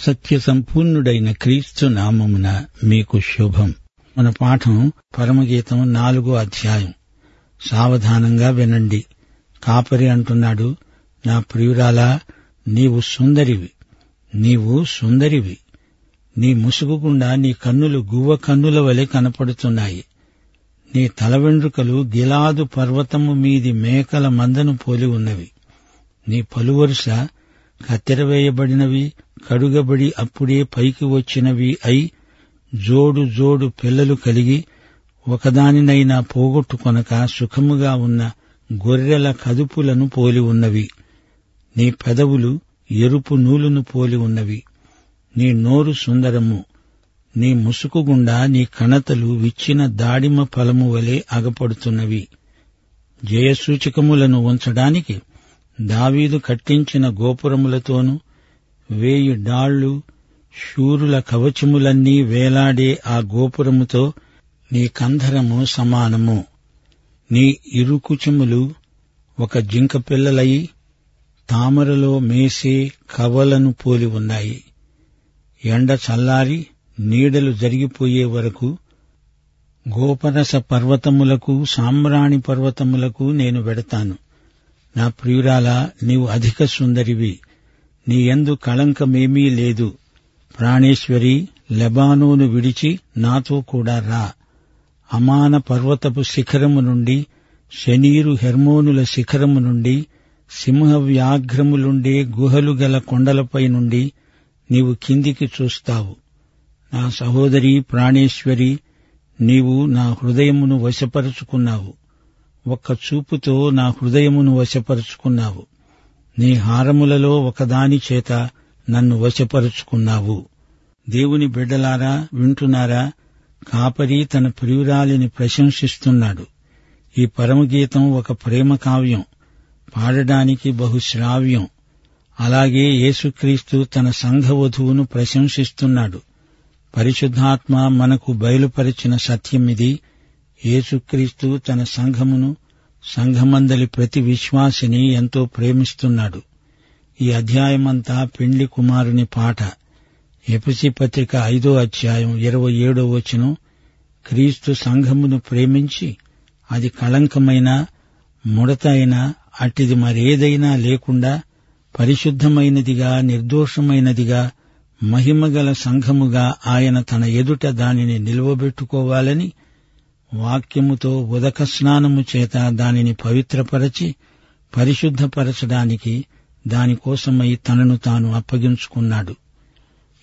సత్య సంపూర్ణుడైన క్రీస్తు నామమున మీకు శుభం. మన పాఠం పరమగీతం నాలుగో అధ్యాయం. సావధానంగా వినండి. కాపరి అంటున్నాడు నా ప్రియురాలా నీవు సుందరివి. నీవు సుందరివి. నీ ముసుగుకుండా నీ కన్నులు గువ్వ కన్నుల వలె కనపడుతున్నాయి. నీ తల వెండ్రుకలు గిలాదు పర్వతము మీది మేకల మందను పోలి ఉన్నవి. నీ పలువరుస కత్తెరవేయబడినవి కడుగబడి అప్పుడే పైకి వచ్చినవి అయి జోడు జోడు పిల్లలు కలిగి ఒకదానినైనా పోగొట్టుకొనక సుఖముగా ఉన్న గొర్రెల కదుపులను పోలి ఉన్నవి. నీ పెదవులు ఎరుపు నూలును పోలి ఉన్నవి. నీ నోరు సుందరము. నీ ముసుకుగుండా నీ కణతలు విచ్చిన దాడిమ ఫలము వలె అగపడుతున్నవి. జయసూచకములను ఉంచడానికి దావీదు కట్టించిన గోపురములతోనూ వేయి డాళ్ళు శూరుల కవచములన్నీ వేలాడే ఆ గోపురముతో నీ కంధరము సమానము. నీ ఇరుకుచములు ఒక జింక పిల్లలై తామరలో మేసే కవలను పోలి ఉన్నాయి. ఎండ చల్లారి నీడలు జరిగిపోయే వరకు గోపరస పర్వతములకు సామ్రాణి పర్వతములకు నేను వెడతాను. నా ప్రియురాలా నీవు అధిక సుందరివి. నీ ఎందు కళంకమేమీ లేదు. ప్రాణేశ్వరి లెబానోను విడిచి నాతో కూడా రా. అమాన పర్వతపు శిఖరము నుండి శనీరు హెర్మోనుల శిఖరము నుండి సింహ వ్యాఘ్రములుండే గుహలు గల కొండలపై నుండి నీవు కిందికి చూస్తావు. నా సహోదరి ప్రాణేశ్వరి నీవు నా హృదయమును వశపరుచుకున్నావు. ఒక్క చూపుతో నా హృదయమును వశపరుచుకున్నావు. నీ హారములలో ఒకదాని చేత నన్ను వశపరుచుకున్నావు. దేవుని బిడ్డలారా వింటున్నారా? కాపరి తన ప్రియురాలిని ప్రశంసిస్తున్నాడు. ఈ పరమగీతం ఒక ప్రేమ కావ్యం. పాడడానికి బహుశ్రావ్యం. అలాగే యేసుక్రీస్తు తన సంఘవధువును ప్రశంసిస్తున్నాడు. పరిశుద్ధాత్మ మనకు బయలుపరిచిన సత్యమిది. యేసుక్రీస్తు తన సంఘమును సంఘమందలి ప్రతి విశ్వాసిని ఎంతో ప్రేమిస్తున్నాడు. ఈ అధ్యాయమంతా పెండ్లి కుమారుని పాట. ఎపిసి పత్రిక ఐదో అధ్యాయం ఇరవై ఏడో వచనం. క్రీస్తు సంఘమును ప్రేమించి అది కళంకమైన ముడత అయినా అట్టిది మరేదైనా లేకుండా పరిశుద్ధమైనదిగా నిర్దోషమైనదిగా మహిమగల సంఘముగా ఆయన తన ఎదుట దానిని నిలువబెట్టుకోవాలని వాక్యముతో ఉదక స్నానము చేత దానిని పవిత్రపరచి పరిశుద్ధపరచడానికి దానికోసమై తనను తాను అప్పగించుకున్నాడు.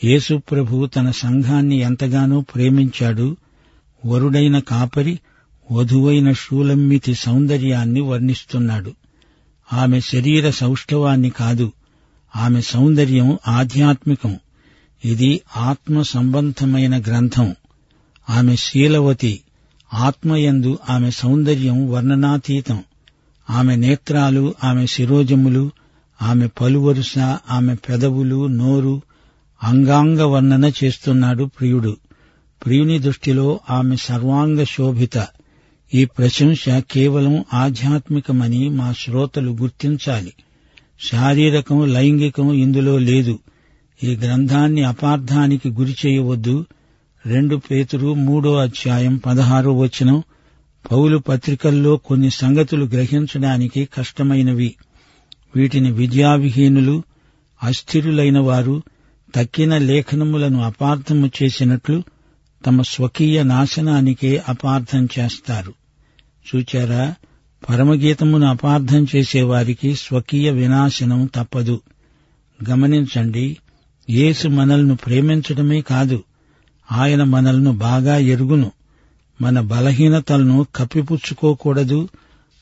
యేసుప్రభు తన సంఘాన్ని ఎంతగానో ప్రేమించాడు. వరుడైన కాపరి వధువైన షూలమ్మితి సౌందర్యాన్ని వర్ణిస్తున్నాడు. ఆమె శరీర సౌష్ఠవాన్ని కాదు ఆమె సౌందర్యం ఆధ్యాత్మికం. ఇది ఆత్మ సంబంధమైన గ్రంథం. ఆమె శీలవతి ఆత్మయందు ఆమె సౌందర్యం వర్ణనాతీతం. ఆమె నేత్రాలు ఆమె శిరోజములు ఆమె పలువరుస ఆమె పెదవులు నోరు అంగాంగ వర్ణన చేస్తున్నాడు ప్రియుడు. ప్రియుని దృష్టిలో ఆమె సర్వాంగ శోభిత. ఈ ప్రశంస కేవలం ఆధ్యాత్మికమని మా శ్రోతలు గుర్తించాలి. శారీరకం లైంగికం ఇందులో లేదు. ఈ గ్రంథాన్ని అపార్థానికి గురి చేయవద్దు. రెండు పేతురు మూడో అధ్యాయం పదహారో వచనం. పౌలు పత్రికల్లో కొన్ని సంగతులు గ్రహించడానికి కష్టమైనవి. వీటిని విద్యావిహీనులు అస్థిరులైన వారు తక్కిన లేఖనములను అపార్థము చేసినట్లు తమ స్వకీయ నాశనానికే అపార్థం చేస్తారు. చూచారా? పరమగీతమును అపార్థం చేసేవారికి స్వకీయ వినాశనం తప్పదు. గమనించండి యేసు మనల్ని ప్రేమించడమే కాదు ఆయన మనల్ని బాగా ఎరుగును. మన బలహీనతలను కప్పిపుచ్చుకోకూడదు.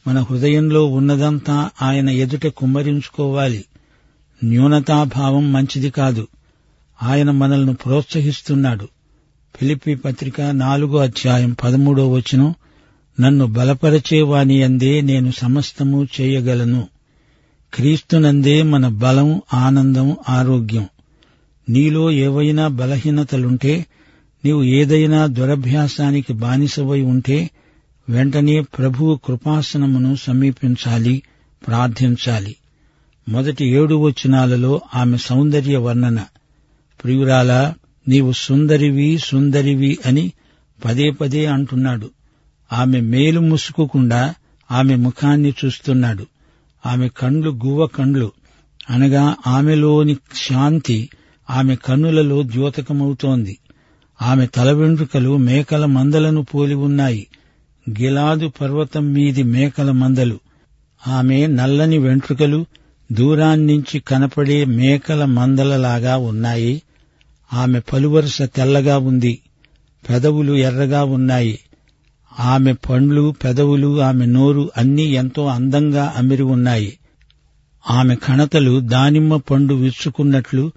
మన హృదయంలో ఉన్నదంతా ఆయన ఎదుట కుమ్మరించుకోవాలి. న్యూనతాభావం మంచిది కాదు. ఆయన మనల్ని ప్రోత్సహిస్తున్నాడు. ఫిలిపి పత్రిక నాలుగో అధ్యాయం పదమూడో వచనం నన్ను బలపరచేవాని అందే నేను సమస్తము చేయగలను. క్రీస్తునందే మన బలం ఆనందం ఆరోగ్యం. నీలో ఏవైనా బలహీనతలుంటే నీవు ఏదైనా దురభ్యాసానికి బానిసవై ఉంటే వెంటనే ప్రభువు కృపాసనమును సమీపించాలి ప్రార్థించాలి. మొదటి ఏడు వచనాలలో ఆమె సౌందర్య వర్ణన. ప్రియురాలా నీవు సుందరివి సుందరివి అని పదే పదే అంటున్నాడు. ఆమె మేలు ముసుకుకుండా ఆమె ముఖాన్ని చూస్తున్నాడు. ఆమె కండ్లు గువ్వ కండ్లు అనగా ఆమెలోని శాంతి ఆమె కన్నులలో ద్యోతకమవుతోంది. ఆమె తల వెంట్రుకలు మేకల మందలను పోలి ఉన్నాయి. గిలాదు పర్వతం మీది మేకల మందలు. ఆమె నల్లని వెంట్రుకలు దూరాన్నించి కనపడే మేకల మందలలాగా ఉన్నాయి. ఆమె పలువరుస తెల్లగా ఉంది. పెదవులు ఎర్రగా ఉన్నాయి. ఆమె పండ్లు పెదవులు ఆమె నోరు అన్నీ ఎంతో అందంగా అమిరి ఉన్నాయి. ఆమె కణతలు దానిమ్మ పండు విచ్చుకున్నట్లు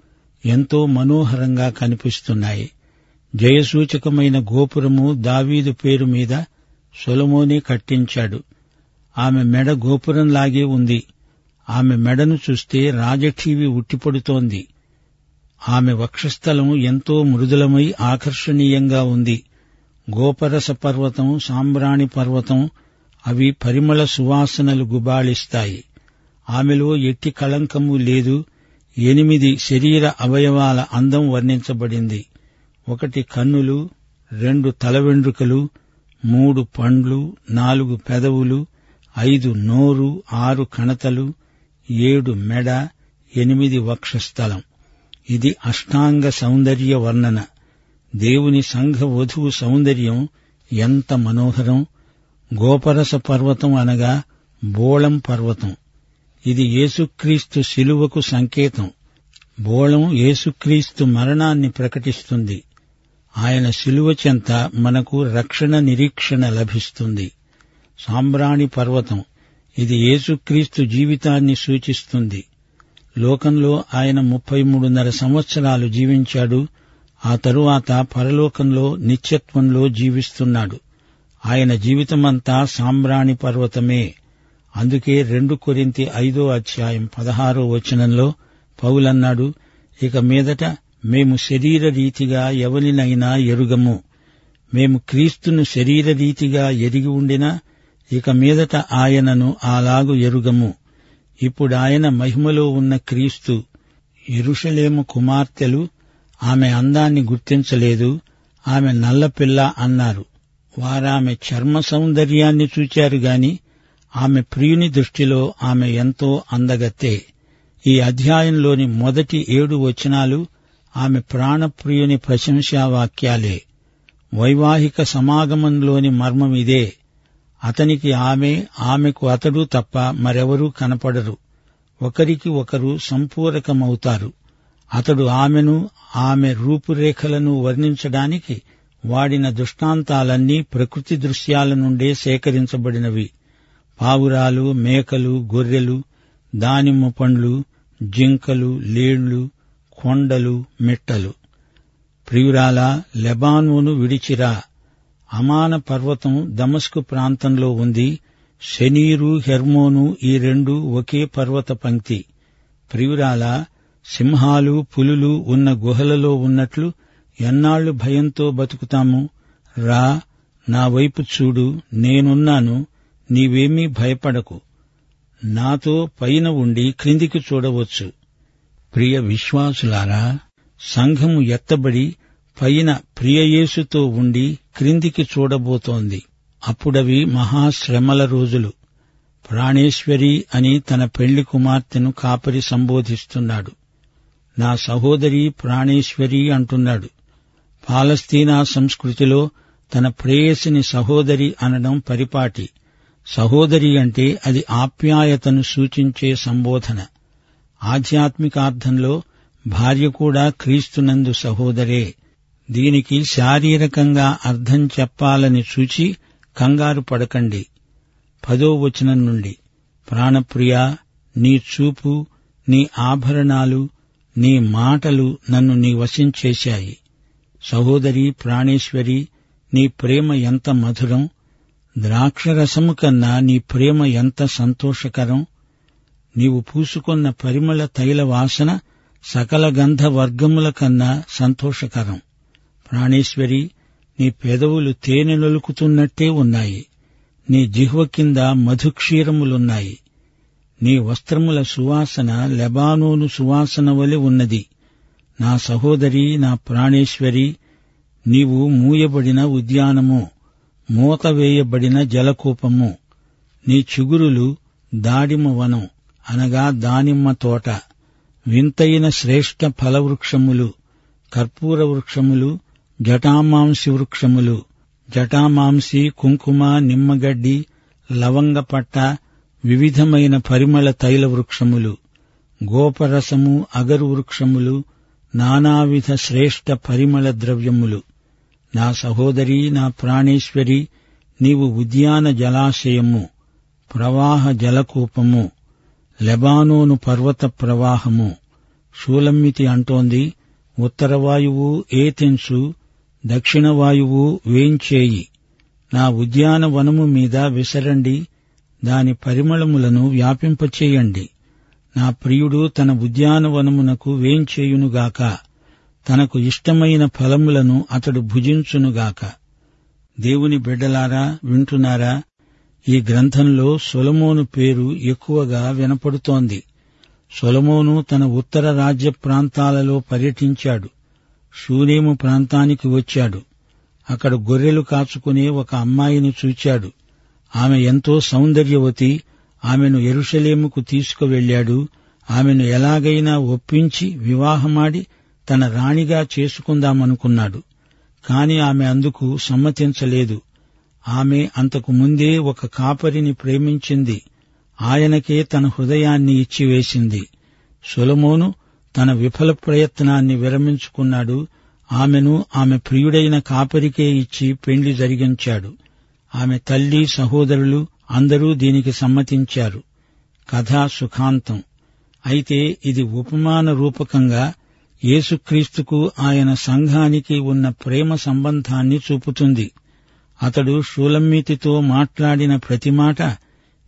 ఎంతో మనోహరంగా కనిపిస్తున్నాయి. జయసూచకమైన గోపురము దావీదు పేరు మీద సొలమోనే కట్టించాడు. ఆమె మెడ గోపురంలాగే ఉంది. ఆమె మెడను చూస్తే రాజఠీవి ఉట్టిపడుతోంది. ఆమె వక్షస్థలం ఎంతో మృదులమై ఆకర్షణీయంగా ఉంది. గోపరస పర్వతం సాంబ్రాణి పర్వతం అవి పరిమళ సువాసనలు గుబాళిస్తాయి. ఆమెలో ఎట్టి కళంకము లేదు. ఎనిమిది శరీర అవయవాల అందం వర్ణించబడింది. ఒకటి కన్నులు రెండు తల వెండ్రుకలు మూడు పండ్లు నాలుగు పెదవులు ఐదు నోరు ఆరు కణతలు ఏడు మెడ ఎనిమిది వక్షస్థలం. ఇది అష్టాంగ సౌందర్య వర్ణన. దేవుని సంఘ వధువు సౌందర్యం ఎంత మనోహరం. గోపరస పర్వతం అనగా బోళం పర్వతం. ఇది యేసుక్రీస్తు శిలువకు సంకేతం. బోళం యేసుక్రీస్తు మరణాన్ని ప్రకటిస్తుంది. ఆయన శిలువ చెంత మనకు రక్షణ నిరీక్షణ లభిస్తుంది. సాంబ్రాణి పర్వతం ఇది యేసుక్రీస్తు జీవితాన్ని సూచిస్తుంది. లోకంలో ఆయన ముప్పై మూడున్నర సంవత్సరాలు జీవించాడు. ఆ తరువాత పరలోకంలో నిత్యత్వంలో జీవిస్తున్నాడు. ఆయన జీవితమంతా సాంబ్రాణి పర్వతమే. అందుకే రెండు కొరింతి ఐదో అధ్యాయం పదహారో వచనంలో పౌలన్నాడు ఇక మీదట మేము శరీర రీతిగా ఎవరినైనా ఎరుగము. మేము క్రీస్తును శరీర రీతిగా ఎరిగి ఉండినా ఇక మీదట ఆయనను అలాగు ఎరుగము. ఇప్పుడు ఆయన మహిమలో ఉన్న క్రీస్తు ఎరుషలేము కుమార్తెలు ఆమె అందాన్ని గుర్తించలేదు. ఆమె నల్లపిల్ల అన్నారు. వారామె చర్మ సౌందర్యాన్ని చూచారు గాని ఆమె ప్రియుని దృష్టిలో ఆమె ఎంతో అందగత్తే. ఈ అధ్యాయంలోని మొదటి ఏడు వచనాలు ఆమె ప్రాణప్రియుని ప్రశంసావాక్యాలే వైవాహిక సమాగమంలోని మర్మం ఇదే. అతనికి ఆమె ఆమెకు అతడు తప్ప మరెవరూ కనపడరు. ఒకరికి ఒకరు సంపూరకమవుతారు. అతడు ఆమెను ఆమె రూపురేఖలను వర్ణించడానికి వాడిన దృష్టాంతాలన్నీ ప్రకృతి దృశ్యాల నుండే సేకరించబడినవి. పావురాలు మేకలు గొర్రెలు దానిమ్మ పండ్లు జింకలు లేళ్ళు కొండలు మిట్టలు. ప్రియురాలా లెబానోను విడిచిరా. అమాన పర్వతం దమస్కు ప్రాంతంలో ఉంది. శనీరు హెర్మోను ఈ రెండు ఒకే పర్వత పంక్తి. ప్రియురాలా సింహాలు పులులు ఉన్న గుహలలో ఉన్నట్లు ఎన్నాళ్ళు భయంతో బతుకుతాము? రా నా వైపు చూడు నేనున్నాను నీవేమీ భయపడకు. నాతో పైన ఉండి క్రిందికి చూడవచ్చు. ప్రియ విశ్వాసులారా సంఘము ఎత్తబడి పైన ప్రియయేసుతో ఉండి క్రిందికి చూడబోతోంది. అప్పుడవి మహాశ్రమల రోజులు. ప్రాణేశ్వరి అని తన పెళ్ళి కుమార్తెను కాపరి సంబోధిస్తున్నాడు. నా సహోదరి ప్రాణేశ్వరి అంటున్నాడు. పాలస్తీనా సంస్కృతిలో తన ప్రేయసిని సహోదరి అనడం పరిపాటి. సహోదరి అంటే అది ఆప్యాయతను సూచించే సంబోధన. ఆధ్యాత్మికార్థంలో భార్య కూడా క్రీస్తునందు సహోదరే. దీనికి శారీరకంగా అర్థం చెప్పాలని చూచి కంగారు పడకండి. పదో వచనం నుండి ప్రాణప్రియ నీ చూపు నీ ఆభరణాలు నీ మాటలు నన్ను నీ వశం చేశాయి. సహోదరి ప్రాణేశ్వరి నీ ప్రేమ ఎంత మధురం. ద్రాక్షరసము కన్నా నీ ప్రేమ ఎంత సంతోషకరం. నీవు పూసుకున్న పరిమళ తైల వాసన సకల గంధ వర్గముల కన్నా సంతోషకరం. ప్రాణేశ్వరి నీ పెదవులు తేనె నొలుకుతున్నట్టే ఉన్నాయి. నీ జిహ్వ కింద మధుక్షీరములున్నాయి. నీ వస్త్రముల సువాసన లెబానోను సువాసన వలె ఉన్నది. నా సహోదరి నా ప్రాణేశ్వరి నీవు మూయబడిన ఉద్యానము మూత వేయబడిన జలకూపము. నీ చిగురులు దాడిమ వనం. అనగా దానిమ్మ తోట. వింతైన శ్రేష్ఠ ఫలవృక్షములు కర్పూర వృక్షములు జటామాంసి వృక్షములు. జటామాంసి కుంకుమ నిమ్మగడ్డి లవంగపట్ట వివిధమైన పరిమళ తైల వృక్షములు. గోపరసము అగరు వృక్షములు నానావిధ శ్రేష్ఠ పరిమళ ద్రవ్యములు. నా సహోదరి నా ప్రాణేశ్వరి నీవు ఉద్యాన జలాశయము ప్రవాహ జలకూపము. లెబానోను పర్వత ప్రవాహము. షూలమ్మితి అంటోంది ఉత్తర వాయువు దక్షిణవాయువు దక్షిణ వాయువు వేంచేయి. నా ఉద్యానవనము మీద విసరండి దాని పరిమళములను వ్యాపింపచేయండి. నా ప్రియుడు తన ఉద్యానవనమునకు వేంచేయునుగాక. తనకు ఇష్టమైన ఫలములను అతడు భుజించునుగాక. దేవుని బిడ్డలారా వింటున్నారా? ఈ గ్రంథంలో సొలమోను పేరు ఎక్కువగా వినపడుతోంది. సొలమోను తన ఉత్తర రాజ్య ప్రాంతాలలో పర్యటించాడు. షూనేము ప్రాంతానికి వచ్చాడు. అక్కడ గొర్రెలు కాచుకునే ఒక అమ్మాయిని చూచాడు. ఆమె ఎంతో సౌందర్యవతి ఆమెను ఎరుషలేముకు తీసుకువెళ్ళాడు ఆమెను ఎలాగైనా ఒప్పించి వివాహమాడి తన రాణిగా చేసుకుందామనుకున్నాడు. కాని ఆమె అందుకు సమ్మతించలేదు. ఆమె అంతకు ముందే ఒక కాపరిని ప్రేమించింది. ఆయనకే తన హృదయాన్ని ఇచ్చివేసింది సొలమోను తన విఫల ప్రయత్నాన్ని విరమించుకున్నాడు. ఆమెను ఆమె ప్రియుడైన కాపరికే ఇచ్చి పెండ్లి జరిగించాడు. ఆమె తల్లి సహోదరులు అందరూ దీనికి సమ్మతించారు. కథా సుఖాంతం. అయితే ఇది ఉపమాన రూపకంగా యేసుక్రీస్తుకు ఆయన సంఘానికి ఉన్న ప్రేమ సంబంధాన్ని చూపుతుంది. అతడు షూలమ్మితితో మాట్లాడిన ప్రతి మాట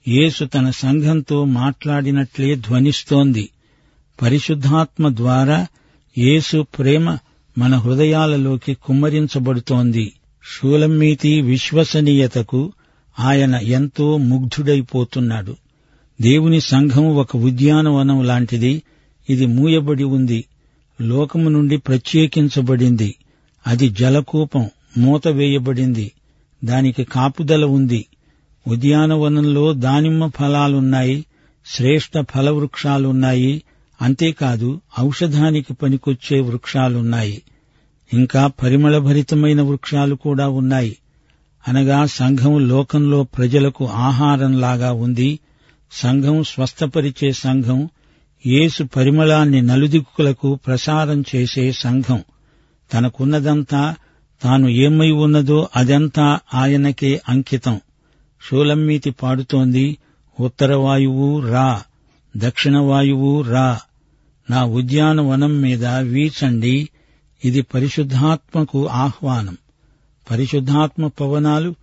యేసు తన సంఘంతో మాట్లాడినట్లే ధ్వనిస్తోంది. పరిశుద్ధాత్మ ద్వారా యేసు ప్రేమ మన హృదయాలలోకి కుమ్మరించబడుతోంది. షూలమ్మీతి విశ్వసనీయతకు ఆయన ఎంతో ముగ్ధుడైపోతున్నాడు. దేవుని సంఘం ఒక ఉద్యానవనం లాంటిది. ఇది మూయబడి ఉంది. లోకము నుండి ప్రత్యేకించబడింది. అది జలకూపం మూత వేయబడింది. దానికి కాపుదల ఉంది. ఉద్యానవనంలో దానిమ్మ ఫలాలున్నాయి శ్రేష్ఠ ఫలవృక్షాలున్నాయి అంతేకాదు ఔషధానికి పనికొచ్చే వృక్షాలున్నాయి. ఇంకా పరిమళభరితమైన వృక్షాలు కూడా ఉన్నాయి. అనగా సంఘం లోకంలో ప్రజలకు ఆహారంలాగా ఉంది. సంఘం స్వస్థపరిచే సంఘం యేసు పరిమళాన్ని నలుదిక్కులకు ప్రసారం చేసే సంఘం. తనకున్నదంతా తాను ఏమై ఉన్నదో అదంతా ఆయనకే అంకితం. షోలమ్మీతి పాడుతోంది ఉత్తర వాయువు రా దక్షిణ వాయువు రా. నా ఉద్యానవనం మీద వీచండి ఇది పరిశుద్ధాత్మకు ఆహ్వానం. పరిశుద్ధాత్మ పవనాలు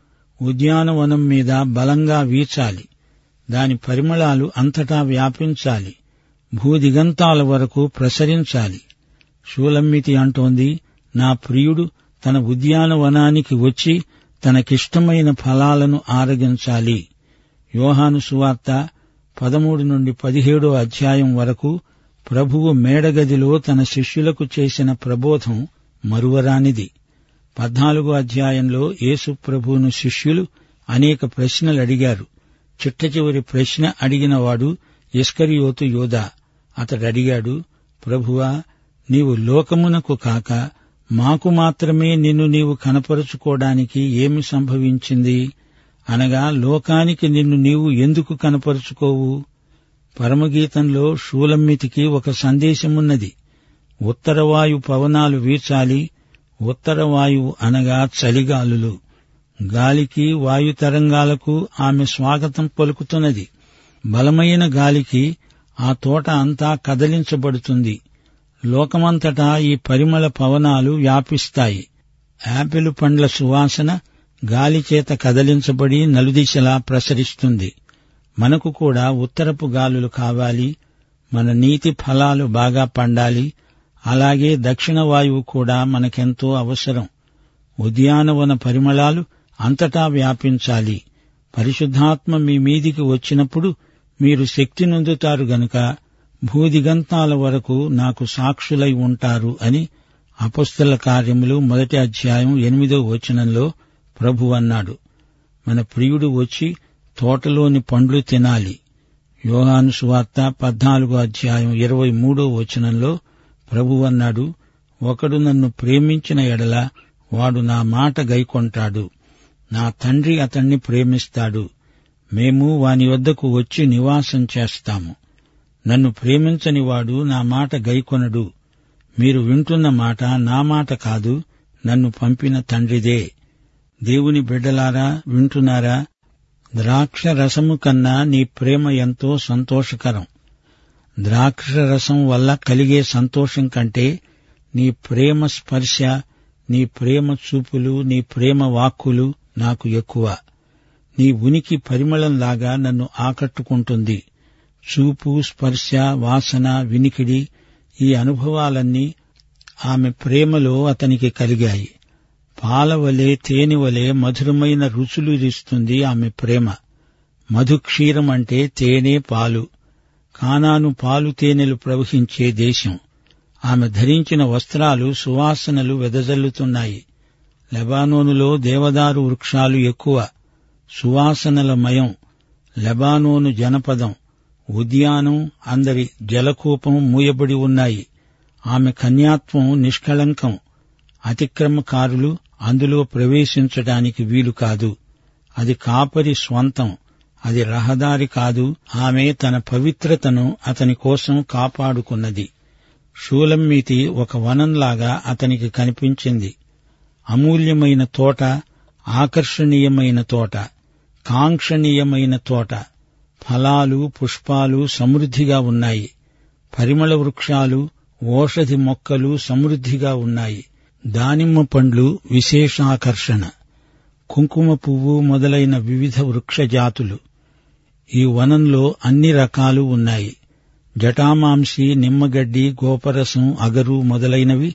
ఉద్యానవనం మీద బలంగా వీచాలి. దాని పరిమళాలు అంతటా వ్యాపించాలి. భూదిగంతాల వరకు ప్రసరించాలి. షూలమ్మితి అంటోంది నా ప్రియుడు తన ఉద్యానవనానికి వచ్చి తనకిష్టమైన ఫలాలను ఆరగించాలి. యోహాను సువార్త పదమూడు నుండి పదిహేడో అధ్యాయం వరకు ప్రభువు మేడగదిలో తన శిష్యులకు చేసిన ప్రబోధం మరువరానిది. పద్నాలుగో అధ్యాయంలో యేసు ప్రభువును శిష్యులు అనేక ప్రశ్నలు అడిగారు చిట్ట చివరి ప్రశ్న అడిగినవాడు ఇస్కరియోతు యోధా. అతడడిగాడు ప్రభువా నీవు లోకమునకు కాక మాకు మాత్రమే నిన్ను నీవు కనపరుచుకోవడానికి ఏమి సంభవించింది? అనగా లోకానికి నిన్ను నీవు ఎందుకు కనపరుచుకోవు? పరమగీతంలో షూలమ్మితికి ఒక సందేశమున్నది. ఉత్తరవాయు పవనాలు వీచాలి ఉత్తర వాయువు అనగా చలిగాలులు. గాలికి వాయు తరంగాలకు ఆమె స్వాగతం పలుకుతున్నది. బలమైన గాలికి ఆ తోట అంతా కదలించబడుతుంది. లోకమంతటా ఈ పరిమళ పవనాలు వ్యాపిస్తాయి. యాపిల్ పండ్ల సువాసన గాలిచేత కదలించబడి నలుదిశలా ప్రసరిస్తుంది. మనకు కూడా ఉత్తరపు గాలులు కావాలి. మన నీతి ఫలాలు బాగా పండాలి. అలాగే దక్షిణ వాయువు కూడా మనకెంతో అవసరం. ఉద్యానవన పరిమళాలు అంతటా వ్యాపించాలి. పరిశుద్ధాత్మ మీ మీదికి వచ్చినప్పుడు మీరు శక్తి నొందుతారు గనుక భూదిగంతాల వరకు నాకు సాక్షులై ఉంటారు అని అపస్తుల కార్యములు మొదటి అధ్యాయం ఎనిమిదో వచనంలో ప్రభు అన్నాడు. మన ప్రియుడు వచ్చి తోటలోని పండ్లు తినాలి. యోహాను సువార్త పద్నాలుగో అధ్యాయం ఇరవై మూడో వచనంలో ప్రభు అన్నాడు ఒకడు నన్ను ప్రేమించిన ఎడల వాడు నా మాట గైకొంటాడు. నా తండ్రి అతణ్ణి ప్రేమిస్తాడు. మేము వాని వద్దకు వచ్చి నివాసం చేస్తాము. నన్ను ప్రేమించని వాడు నా మాట గైకొనడు. మీరు వింటున్న మాట నా మాట కాదు నన్ను పంపిన తండ్రిదే. దేవుని బిడ్డలారా వింటున్నారా? ద్రాక్ష రసము కన్నా నీ ప్రేమ ఎంతో సంతోషకరం. ద్రాక్ష రసం వల్ల కలిగే సంతోషం కంటే నీ ప్రేమ స్పర్శ నీ ప్రేమ చూపులు నీ ప్రేమ వాక్కులు నాకు ఎక్కువ. నీ ఉనికి పరిమళంలాగా నన్ను ఆకట్టుకుంటుంది. చూపు స్పర్శ వాసన వినికిడి ఈ అనుభవాలన్నీ ఆమె ప్రేమలో అతనికి కలిగాయి. పాలవలే తేనెవలే మధురమైన రుచులు ఇస్తుంది ఆమె ప్రేమ. మధుక్షీరం అంటే తేనె పాలు. కానాను పాలు తేనెలు ప్రవహించే దేశం. ఆమె ధరించిన వస్త్రాలు సువాసనలు వెదజల్లుతున్నాయి. లెబానోనులో దేవదారు వృక్షాలు ఎక్కువ. సువాసనల మయం. లెబానోను జనపదం. ఉద్యానం అందరి జలకూపం మూయబడి ఉన్నాయి. ఆమె కన్యాత్వం నిష్కళంకం. అతిక్రమకారులు అందులో ప్రవేశించడానికి వీలు కాదు. అది కాపరి స్వంతం. అది రహదారి కాదు. ఆమె తన పవిత్రతను అతని కోసం కాపాడుకున్నది. షూలమ్మీతి ఒక వనంలాగా అతనికి కనిపించింది. అమూల్యమైన తోట ఆకర్షణీయమైన తోట కాంక్షణీయమైన తోట. ఫలాలు పుష్పాలు సమృద్ధిగా ఉన్నాయి. పరిమళ వృక్షాలు ఓషధి మొక్కలు సమృద్ధిగా ఉన్నాయి. దానిమ్మ పండ్లు విశేషాకర్షణ. కుంకుమ పువ్వు మొదలైన వివిధ వృక్ష జాతులు. ఈ వనంలో అన్ని రకాలు ఉన్నాయి. జటామాంసి నిమ్మగడ్డి గోపరసం అగరు మొదలైనవి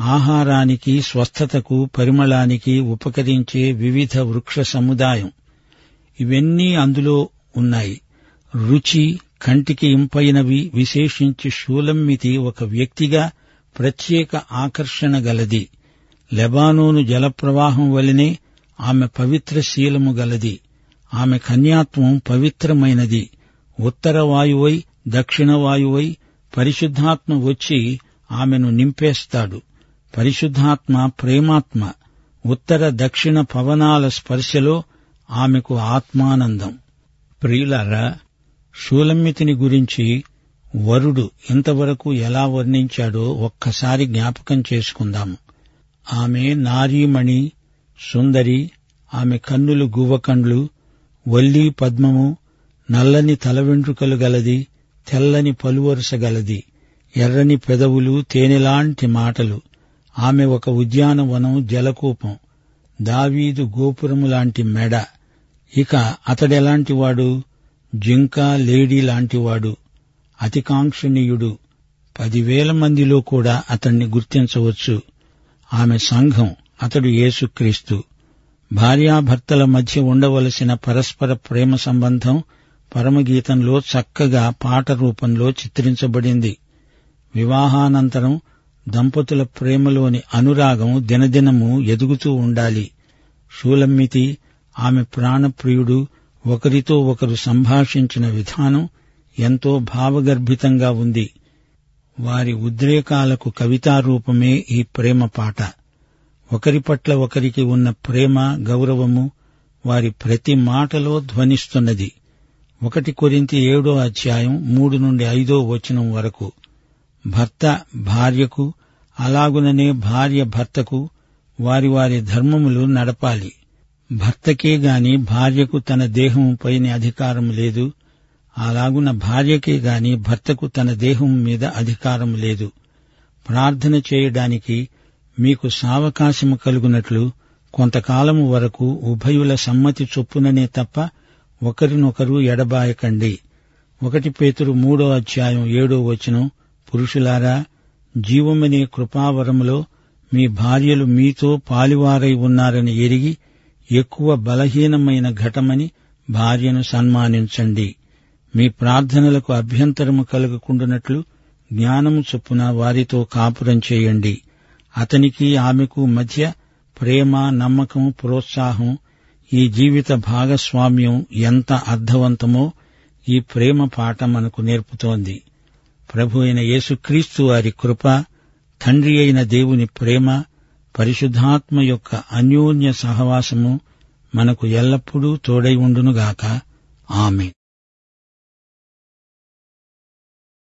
ఆహారానికి స్వస్థతకు పరిమళానికి ఉపకరించే వివిధ వృక్ష సముదాయం. ఇవన్నీ అందులో ఉన్నాయి. రుచి కంటికి ఇంపైనవి విశేషించి షూలమ్మితి ఒక వ్యక్తిగా ప్రత్యేక ఆకర్షణ గలది. లెబానోను జలప్రవాహం వలనే ఆమె పవిత్ర శీలము గలది. ఆమె కన్యాత్వం పవిత్రమైనది. ఉత్తర వాయువై దక్షిణ వాయువై పరిశుద్ధాత్మ వచ్చి ఆమెను నింపేస్తాడు. పరిశుద్ధాత్మ ప్రేమాత్మ. ఉత్తర దక్షిణ పవనాల స్పర్శలో ఆమెకు ఆత్మానందం. ప్రియులారా షూలమ్మితిని గురించి వరుడు ఇంతవరకు ఎలా వర్ణించాడో ఒక్కసారి జ్ఞాపకం చేసుకుందాము ఆమె నారీమణి సుందరి ఆమె కన్నులు గువ్వకండ్లు వల్లి పద్మము నల్లని తల వెంట్రుకలు గలది తెల్లని పలువరుస గలది ఎర్రని పెదవులు తేనెలాంటి మాటలు. ఆమె ఒక ఉద్యానవనం జలకూపం దావీదు గోపురము లాంటి మెడ. ఇక అతడెలాంటివాడు జింక లేడీ లాంటివాడు అతికాంక్షణీయుడు. పదివేల మందిలో కూడా అతన్ని గుర్తించవచ్చు. ఆమె సంఘం అతడు యేసుక్రీస్తు. భార్యాభర్తల మధ్య ఉండవలసిన పరస్పర ప్రేమ సంబంధం పరమగీతంలో చక్కగా పాట రూపంలో చిత్రించబడింది. వివాహానంతరం దంపతుల ప్రేమలోని అనురాగం దినదినము ఎదుగుతూ ఉండాలి. షూలమ్మితి ఆమె ప్రాణప్రియుడు ఒకరితో ఒకరు సంభాషించిన విధానం ఎంతో భావగర్భితంగా ఉంది. వారి ఉద్రేకాలకు కవితారూపమే ఈ ప్రేమ పాట. ఒకరి పట్ల ఒకరికి ఉన్న ప్రేమ గౌరవము వారి ప్రతి మాటలో ధ్వనిస్తున్నది. ఒకటి కొరింతి ఏడో అధ్యాయం మూడు నుండి ఐదో వచనం వరకు. భర్త భార్యకు అలాగుననే భార్య భర్తకు వారి వారి ధర్మములు నడపాలి. భర్తకే గాని భార్యకు తన దేహంపైన అధికారం లేదు. అలాగున భార్యకే గాని భర్తకు తన దేహం మీద అధికారం లేదు. ప్రార్థన చేయడానికి మీకు సావకాశము కలుగునట్లు కొంతకాలము వరకు ఉభయుల సమ్మతి చొప్పుననే తప్ప ఒకరినొకరు ఎడబాయకండి. ఒకటి పేతురు మూడో అధ్యాయం ఏడో వచనం. పురుషులారా జీవమనే కృపావరములో మీ భార్యలు మీతో పాలివారై ఉన్నారని ఎరిగి ఎక్కువ బలహీనమైన ఘటమని భార్యను సన్మానించండి. మీ ప్రార్థనలకు అభ్యంతరము కలుగుకుంటున్నట్లు జ్ఞానము చొప్పున వారితో కాపురం చేయండి. అతనికి ఆమెకు మధ్య ప్రేమ నమ్మకం ప్రోత్సాహం ఈ జీవిత భాగస్వామ్యం ఎంత అర్థవంతమో ఈ ప్రేమ పాఠం మనకు నేర్పుతోంది. ప్రభు అయిన యేసుక్రీస్తు వారి కృప తండ్రి అయిన దేవుని ప్రేమ పరిశుద్ధాత్మ యొక్క అన్యోన్య సహవాసము మనకు ఎల్లప్పుడూ తోడై ఉండునుగాక. ఆమె